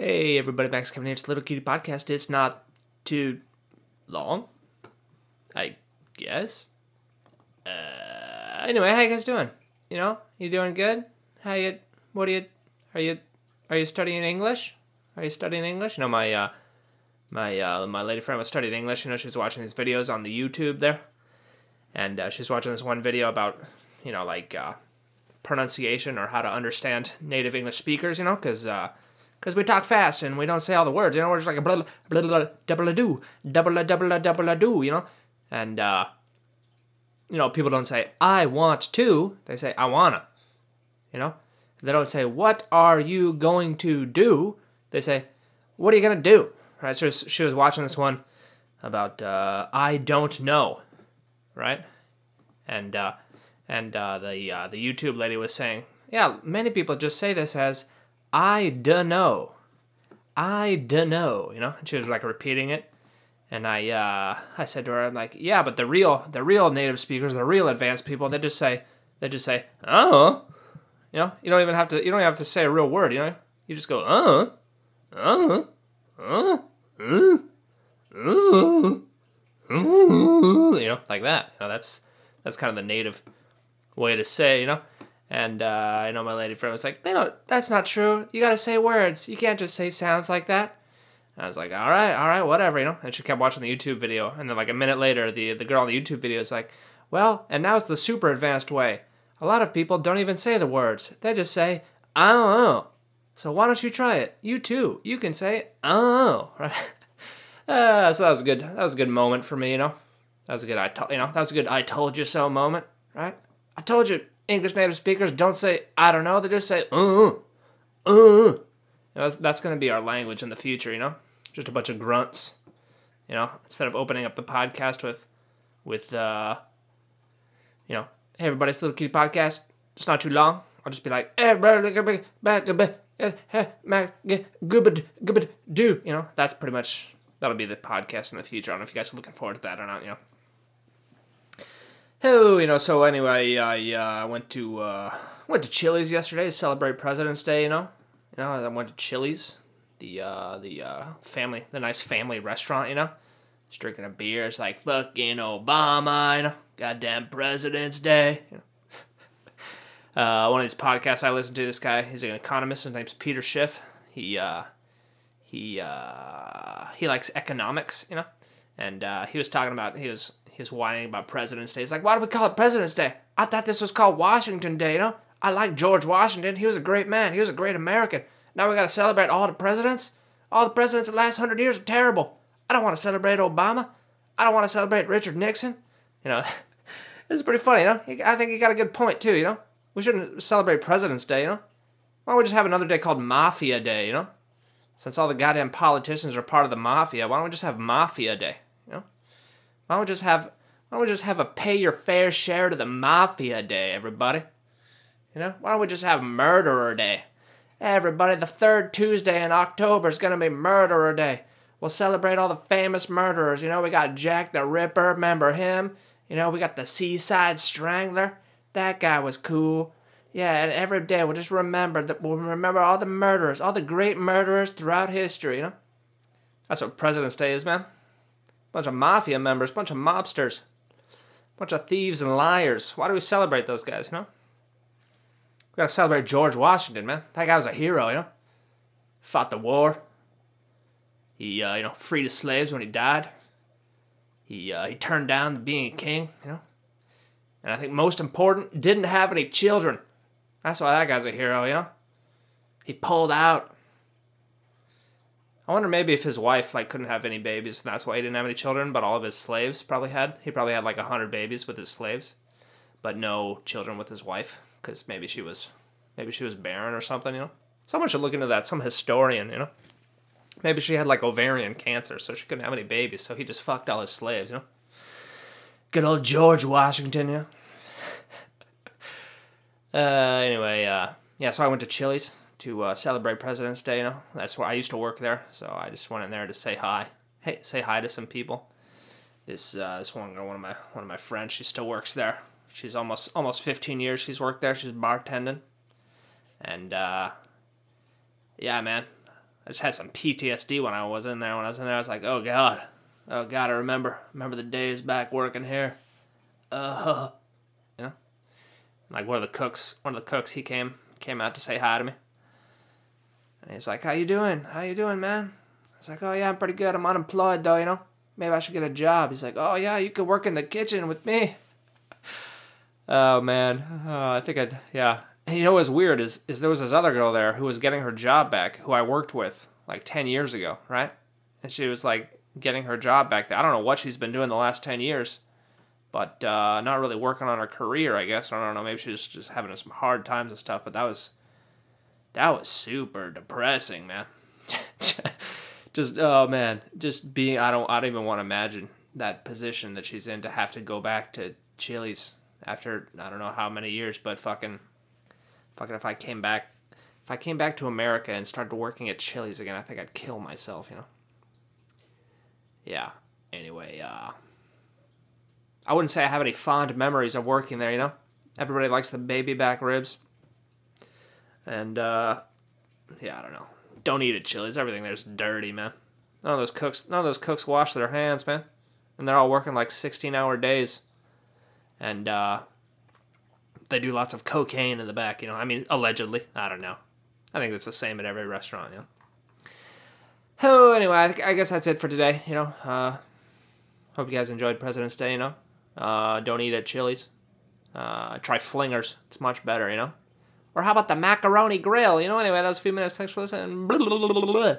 Hey everybody, Max Kevin here. It's Little Cutie Podcast. It's not too long, I guess. Uh, anyway, how you guys doing? You know, you doing good? How you? What are you? Are you? Are you studying English? Are you studying English? No, my uh, my uh, my lady friend was studying English. You know, she's watching these videos on the YouTube there, and uh, she's watching this one video about you know like uh, pronunciation or how to understand native English speakers. You know, because uh, because we talk fast and we don't say all the words. You know, we're just like a blah blah blah double a do double a double a double a do. You know, and uh, you know people don't say I want to. They say I wanna. You know, they don't say what are you going to do. They say what are you gonna do. Right. So she was watching this one about uh, I don't know. Right. And uh, and uh, the uh, the YouTube lady was saying, yeah, many people just say this as I dunno. I dunno, you know? And she was like repeating it. And I uh I said to her, I'm like, yeah, but the real the real native speakers, the real advanced people, they just say they just say, oh you know, you don't even have to you don't even have to say a real word, you know? You just go, uh uh uh uh uh you know, like that. You know, that's that's kind of the native way to say, you know. And uh, I know my lady friend was like, "They don't. That's not true. You got to say words. You can't just say sounds like that." And I was like, "All right, all right, whatever," you know. And she kept watching the YouTube video, and then like a minute later, the the girl on the YouTube video is like, "Well, and now's the super advanced way. A lot of people don't even say the words. They just say I don't know. So why don't you try it? You too. You can say I don't know, right?" Uh, so that was a good. That was a good moment for me, you know. That was a good. I to, you know that was a good. I told you so moment, right? I told you English native speakers don't say I don't know. They just say uh uh. You know, that's that's going to be our language in the future. You know, just a bunch of grunts. You know, instead of opening up the podcast with with uh, you know, hey everybody, it's Little Cutie Podcast. It's not too long. I'll just be like, "Hey, everybody, do. You know, that's pretty much that'll be the podcast in the future. I don't know if you guys are looking forward to that or not. You know. Oh, you know. So anyway, I uh, went to uh, went to Chili's yesterday to celebrate President's Day. You know, you know. I went to Chili's, the uh, the uh, family, the nice family restaurant. You know, just drinking a beer. It's like fucking Obama. You know, goddamn President's Day. You know. Uh, one of these podcasts I listen to, this guy, he's an economist. His name's Peter Schiff. He uh, he uh, he likes economics, you know, and uh, he was talking about he was he was whining about President's Day. He's like, why do we call it President's Day? I thought this was called Washington Day, you know. I like George Washington. He was a great man. He was a great American. Now we got to celebrate all the presidents. All the presidents of the last hundred years are terrible. I don't want to celebrate Obama. I don't want to celebrate Richard Nixon. You know, it's pretty funny, you know. I think he got a good point too, you know. We shouldn't celebrate President's Day, you know. Why don't we just have another day called Mafia Day, you know? Since all the goddamn politicians are part of the mafia, why don't we just have Mafia Day? Why don't we just have why don't we just have a pay your fair share to the Mafia Day, everybody? You know? Why don't we just have Murderer Day? Everybody, the third Tuesday in October is gonna be Murderer Day. We'll celebrate all the famous murderers. You know, we got Jack the Ripper, remember him? You know, we got the Seaside Strangler. That guy was cool. Yeah, and every day we'll just remember that we'll remember all the murderers, all the great murderers throughout history, you know? That's what President's Day is, man. Bunch of mafia members, bunch of mobsters, bunch of thieves and liars. Why do we celebrate those guys, you know? We gotta celebrate George Washington, man. That guy was a hero, you know? Fought the war. He, uh, you know, freed his slaves when he died. He, uh, he turned down being a king, you know? And I think most important, didn't have any children. That's why that guy's a hero, you know? He pulled out. I wonder maybe if his wife like couldn't have any babies, and that's why he didn't have any children, but all of his slaves probably had. He probably had like a hundred babies with his slaves, but no children with his wife, because maybe she was, maybe she was barren or something, you know. Someone should look into that. Some historian, you know. Maybe she had like ovarian cancer, so she couldn't have any babies, so he just fucked all his slaves, you know. Good old George Washington, yeah. uh, anyway, uh, yeah, so I went to Chili's to uh, celebrate President's Day. You know, that's where I used to work there, so I just went in there to say hi. Hey, say hi to some people. This uh, this one girl, one of my one of my friends, she still works there. She's almost almost 15 years she's worked there. She's bartending, and uh, yeah, man, I just had some PTSD when I was in there. When I was in there, I was like, oh god, oh god, I remember remember the days back working here. Uh, you know, like one of the cooks, one of the cooks, he came came out to say hi to me, and he's like, how you doing? How you doing, man? I was like, oh yeah, I'm pretty good. I'm unemployed though, you know. Maybe I should get a job. He's like, oh yeah, you could work in the kitchen with me. Oh man, oh, I think I'd yeah. And you know what's weird is is there was this other girl there who was getting her job back, who I worked with like ten years ago, right? And she was like getting her job back. I don't know what she's been doing the last ten years, but uh, not really working on her career, I guess. I don't know. Maybe she's just having some hard times and stuff. But that was that was super depressing, man. just oh man, just being I don't I don't even want to imagine that position that she's in to have to go back to Chili's after I don't know how many years, but fucking, fucking if I came back, if I came back to America and started working at Chili's again, I think I'd kill myself, you know. Yeah. Anyway, uh, I wouldn't say I have any fond memories of working there, you know. Everybody likes the baby back ribs, and uh, yeah, I don't know. Don't eat at Chili's. Everything there's dirty, man. None of those cooks, none of those cooks wash their hands, man, and they're all working like sixteen-hour days and uh, they do lots of cocaine in the back. You know, I mean, allegedly. I don't know. I think it's the same at every restaurant. You know. Oh, anyway, I, I guess that's it for today. You know, uh, hope you guys enjoyed President's Day. You know, uh, don't eat at Chili's. Uh, try Flingers. It's much better. You know. Or how about the macaroni grill? You know. Anyway, that was a few minutes. Thanks for listening. Blah, blah, blah,